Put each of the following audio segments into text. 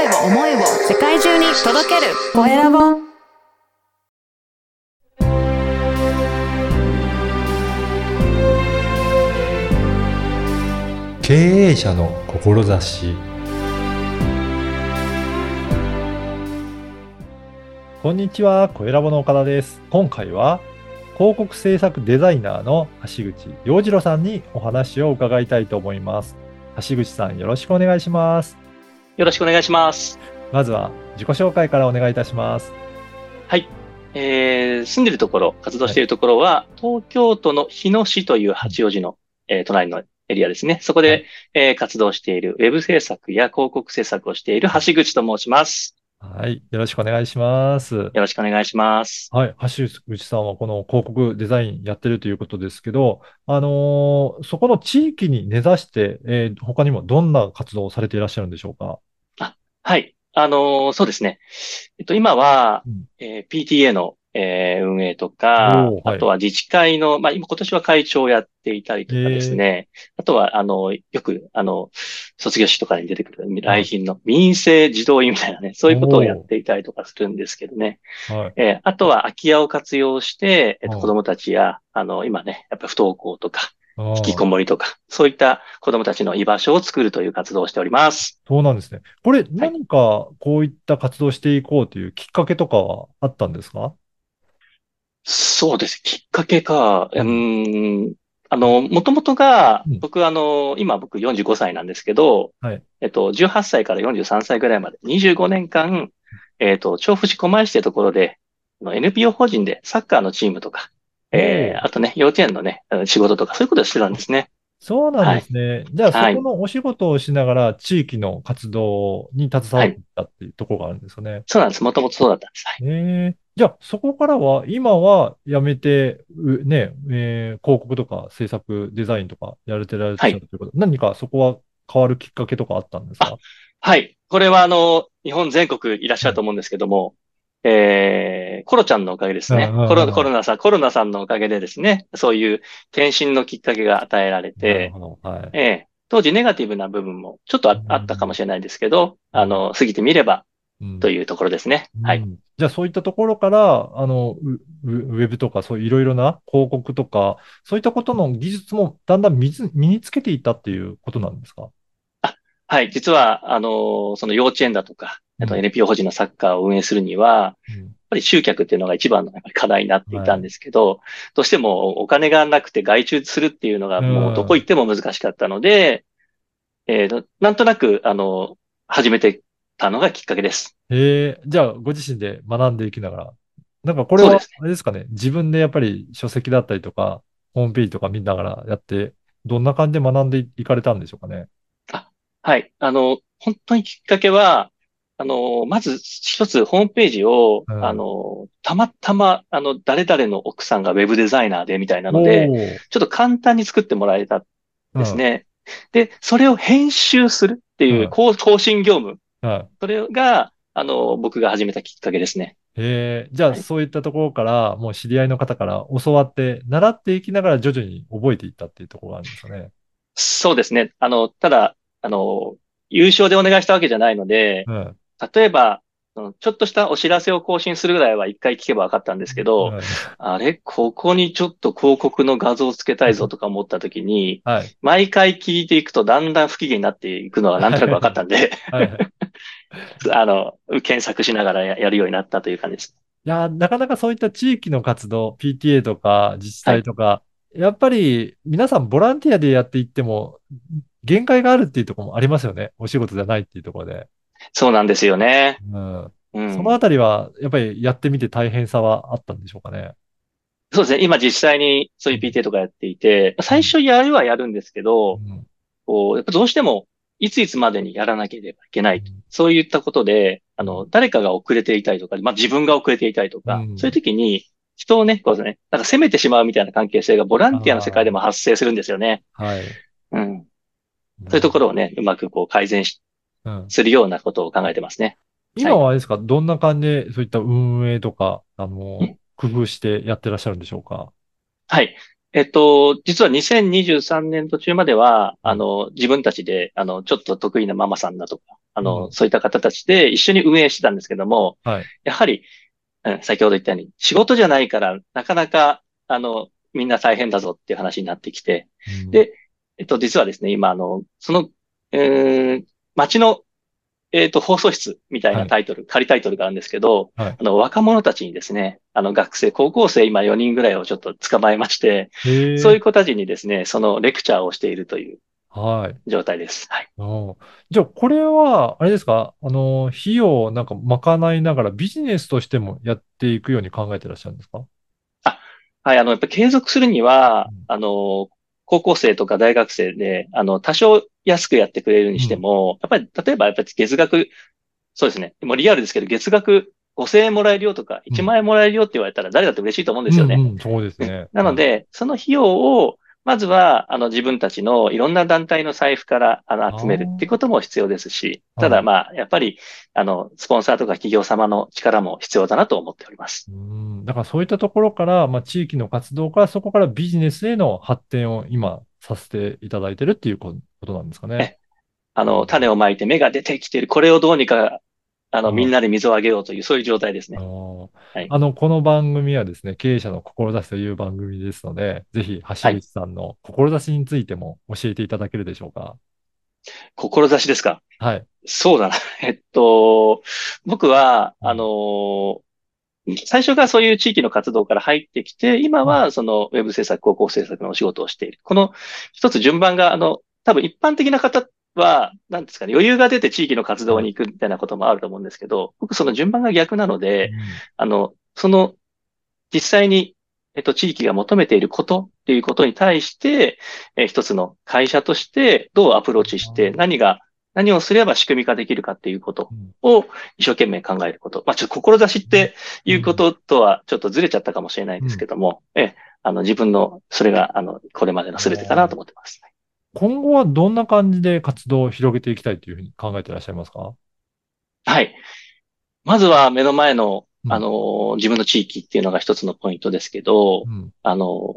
声を思いを世界中に届けるコエラボ経営者の志こんにちは、小ラボの岡田です。今回は広告制作デザイナーの橋口洋次郎さんにお話を伺いたいと思います。橋口さん、よろしくお願いします。よろしくお願いします。まずは自己紹介からお願いいたします。はい。えー、住んでるところ、活動しているところは、東京都の日野市という八王子の、えー隣のエリアですね。そこで、はいえー活動しているウェブ制作や広告制作をしている橋口と申します。はい、よろしくお願いします。よろしくお願いします。はい。橋口さんはこの広告デザインやってるということですけど、あのーそこの地域に根ざして、えー他にもどんな活動をされていらっしゃるんでしょうか？はい。あのーそうですね。えっと、今は、うんえー PTA の、えー運営とかはいあとは自治会の、まあ、今、今年は会長をやっていたりとかですね。あとは、あの、よく、あの、卒業式とかに出てくる来賓の民生児童院みたいなね、そういうことをやっていたりとかするんですけどね。はい。えーあとは空き家を活用して、えっと、うん子供たちや、あの、今ね、やっぱ不登校とか、引きこもりとか、そういった子供たちの居場所を作るという活動をしております。そうなんですね。これ、何かこういった活動をしていこうというきっかけとかはあったんですか？そうです。きっかけか。うーん。あの、もともとがうん、僕、あの、今僕45歳なんですけど、はいえっと、18歳から43歳ぐらいまで、25年間、えっと、調布市狛江市というところで、NPO 法人でサッカーのチームとか、えおーー、あとね、幼稚園のね、仕事とか、そういうことをしてたんですね。そうなんですね。じゃあ、はいそこのお仕事をしながら地域の活動に携わったっていうところがあるんですよね。そうなんです。もともとそうだったんです。はい。ええじゃあ、そこからは、今は辞めて、うね、えー広告とか制作、デザインとかやれてらっしゃるということ、何かそこは変わるきっかけとかあったんですか？はい。これは、あの、日本全国いらっしゃると思うんですけども、えー、コロちゃんのおかげですね。コロ、コロナさん、コロナさんのおかげでですね、そういう転身のきっかけが与えられて。はい。ええ当時ネガティブな部分もちょっとああったかもしれないですけど、あの、過ぎてみればうんというところですね。はい。うんじゃあ、そういったところから、あの、ウェブとか、そういういろいろな広告とか、そういったことの技術もだんだん身に身につけていったっていうことなんですか？はい。実は、あの、その幼稚園だとか、あとうん NPO 法人のサッカーを運営するには、うんやっぱり集客っていうのが一番の課題になっていたんですけど、どうしてもお金がなくて外注するっていうのがもうどこ行っても難しかったので、えーなんとなく、あの、始めてたのがきっかけです。ええじゃあ、ご自身で学んでいきながら。なんかこれはあれですかね、自分でやっぱり書籍だったりとか、ホームページとか見ながらやって、どんな感じで学んでいかれたんでしょうかね。はい。あの、本当にきっかけは、あの、まず一つホームページを、うんあの、たまたま、あの、誰々の奥さんがウェブデザイナーでみたいなので、ちょっと簡単に作ってもらえたんです。ね。で、それを編集するっていううん更更新業務。それが、あの、僕が始めたきっかけですね。ええじゃあ、はいそういったところから、もう知り合いの方から教わって、習っていきながら徐々に覚えていったっていうところがあるんですよね。そうですね。あの、ただ、あの、優勝でお願いしたわけじゃないので、うん。例えば、ちょっとしたお知らせを更新するぐらいは一回聞けば分かったんですけど、はいあれ、ここにちょっと広告の画像をつけたいぞとか思った時に、はい。毎回聞いていくとだんだん不機嫌になっていくのがなんとなく分かったんで、はい。あの、検索しながらややるようになったという感じです。いやー、なかなかそういった地域の活動、PTA とか自治体とか、やっぱり皆さんボランティアでやっていっても、限界があるっていうところもありますよね。お仕事じゃないっていうところで。そうなんですよね。うん。うん。そのあたりは、やっぱりやってみて大変さはあったんでしょうかね。そうですね。今実際にそういう PTA とかやっていて、最初やるはやるんですけど、うんこう、やっぱどうしても、いついつまでにやらなければいけない。そういったことで、あの、誰かが遅れていたりとか、まあ自分が遅れていたりとか、うんそういう時に、人をね、こうね、なんか責めてしまうみたいな関係性がボランティアの世界でも発生するんですよね。はい。うん。そういうところをね、うまくこう改善し、うん。するようなことを考えてますね。今はあれですか、どんな感じでそういった運営とか、あのうん、工夫してやってらっしゃるんでしょうか？はい。えっと、実は2023年途中までは、あの、自分たちで、あの、ちょっと得意なママさんだとか、あの、うん。そういった方たちで一緒に運営してたんですけども、はい。やはり、うん、先ほど言ったように、仕事じゃないから、なかなか、あの、みんな大変だぞっていう話になってきて、うん。でえっと、実はですね、今、あの、その、えー、町の、えっと、放送室みたいなタイトル、仮タイトルがあるんですけど、はい。あの、若者たちにですね、あの、学生、高校生、今4人ぐらいをちょっと捕まえまして、そういう子たちにですね、そのレクチャーをしているというはい。状態です。はい。じゃあ、これは、あれですか？あの、費用をなんか賄いながらビジネスとしてもやっていくように考えてらっしゃるんですか？はい、あの、やっぱり継続するにはうん、あの、高校生とか大学生で、あの、多少安くやってくれるにしても、やっぱり、例えば、やっぱり月額、そうですね、もうリアルですけど、月額5000円もらえるよとか、うん。1万円もらえるよって言われたら誰だって嬉しいと思うんですよね。うんうんそうですね。なので、その費用を、まずは、あの、自分たちのいろんな団体の財布から、あの、集めるっていうことも必要ですし、ただ、まあ、やっぱり、あの、スポンサーとか企業様の力も必要だなと思っております。うん、だからそういったところから、まあ、地域の活動から、そこからビジネスへの発展を今させていただいてるっていうことなんですかね。あの、種をまいて芽が出てきている。これをどうにか、あの、うんみんなで水をあげようという、そういう状態ですねあ。のはいあの、この番組はですね、経営者の志という番組ですので、ぜひ、橋口さんの志についても教えていただけるでしょうか。志ですか？はい。そうだな。えっと、僕は、あの、最初からそういう地域の活動から入ってきて、今はそのウェブ制作、広告制作のお仕事をしている。この一つ順番が、あの、多分一般的な方は、なんですかね、余裕が出て地域の活動に行くみたいなこともあると思うんですけど、僕その順番が逆なので、あの、その、実際に、えっと、地域が求めていることっていうことに対して、えー一つの会社としてどうアプローチして、うん何が、何をすれば仕組み化できるかっていうことうんを一生懸命考えること。まあ、ちょっと志っていうこととはちょっとずれちゃったかもしれないですけども、ええ、あの、自分の、それが、あの、これまでの全てかなと思ってます。今後はどんな感じで活動を広げていきたいというふうに考えていらっしゃいますか？はい。まずは目の前の、うん。あの、自分の地域っていうのが一つのポイントですけど、うん。ああの、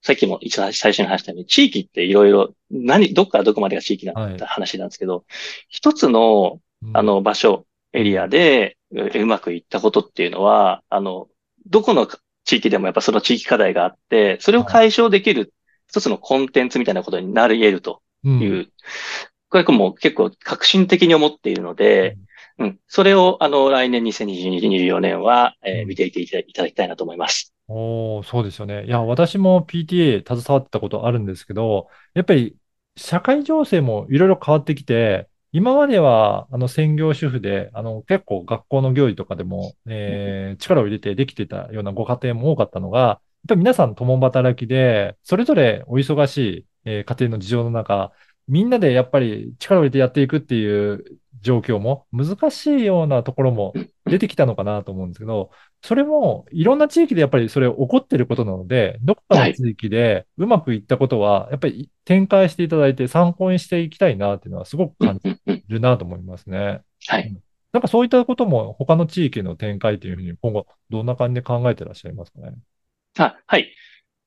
さっきも一番最初に話したように、地域っていろいろ、何、どっからどこまでが地域なはい。んだ話なんですけど、一つの、うん。あ、の、場所、エリアで、ううまくいったことっていうのは、あの、どこの地域でもやっぱその地域課題があって、それを解消できる一つのコンテンツみたいなことになり得ると。うん。いう、これもう結構革新的に思っているので、うん、それをあの、来年2022-2024年は、えーうん。見ていていただきたいなと思います。おーそうですよね。いや、私も PTA 携わってたことあるんですけど、やっぱり社会情勢もいろいろ変わってきて、今までは、あの、専業主婦で、あの、結構学校の行事とかでも、えー力を入れてできてたようなご家庭も多かったのが、ぱり皆さん共働きで、それぞれお忙しい、えー家庭の事情の中、みんなでやっぱり力を入れてやっていくっていう状況も難しいようなところも出てきたのかなと思うんですけど、それもいろんな地域でやっぱりそれ起こってることなので、どこかの地域でうまくいったことは、やっぱり展開していただいて参考にしていきたいなっていうのはすごくうん感じるなと思いますね。はい。なんかそういったことも他の地域の展開というふうに今後どんな感じで考えてらっしゃいますかね？あ、はい。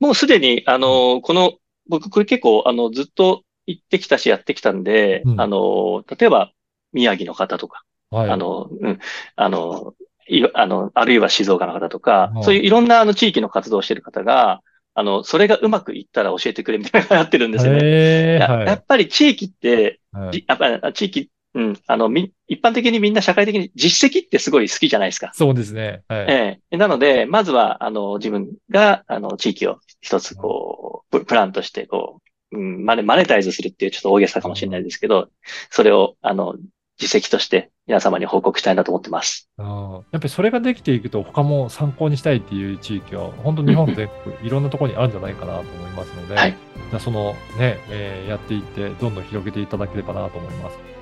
もうすでに、あの、この、僕、これ結構、あの、ずっと行ってきたし、やってきたんで、うんあの、例えば、宮城の方とか、はい。あの、うん、あの、いあの、あるいは静岡の方とかう、んそういういろんなあの地域の活動をしている方が、あの、それがうまくいったら教えてくれみたいなのがやってるんですよね。ややっぱり地域って、はいじやっぱり地域、うん、あの、み、一般的にみんな社会的に実績ってすごい好きじゃないですか。そうですね。はい。ええ。なので、まずは、あの、自分が、あの、地域を一つ、こう、ププランとして、こう、うん、マネ、マネタイズするっていうちょっと大げさかもしれないですけど、それを、あの、実績として皆様に報告したいなと思ってます。あーやっぱりそれができていくと他も参考にしたいっていう地域は本当日本全国いろんなところにあるんじゃないかなと思いますので、はいじゃあそのね、えーやっていってどんどん広げていただければなと思います。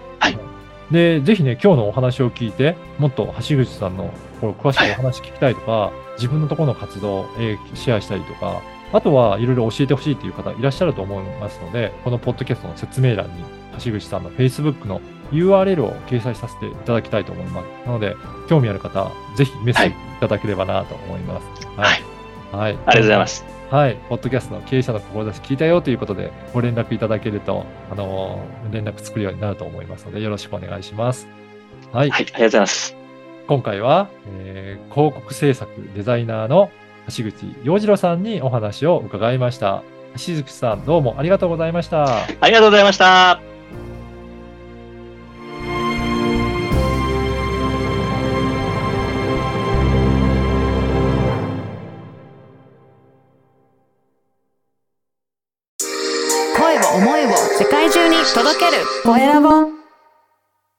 はいで、ぜひね、今日のお話を聞いて、もっと橋口さんのこう詳しいお話聞きたいとか、自分のところの活動を、えーシェアしたりとか、あとはいろいろ教えてほしいという方いらっしゃると思いますので、このポッドキャストの説明欄に橋口さんの Facebook の URL を掲載させていただきたいと思います。なので、興味ある方、ぜひメッセージいただければなと思います。はい。はい。。ありがとうございますす。はい、ポッドキャストの経営者の志聞いたよということで、ご連絡いただけると、あの、連絡作るようになると思いますので、よろしくお願いします。はい。はい、ありがとうございます。今回は、えー広告制作デザイナーの橋口洋次郎さんにお話を伺いました。橋口さん、どうもありがとうございました。ありがとうございました。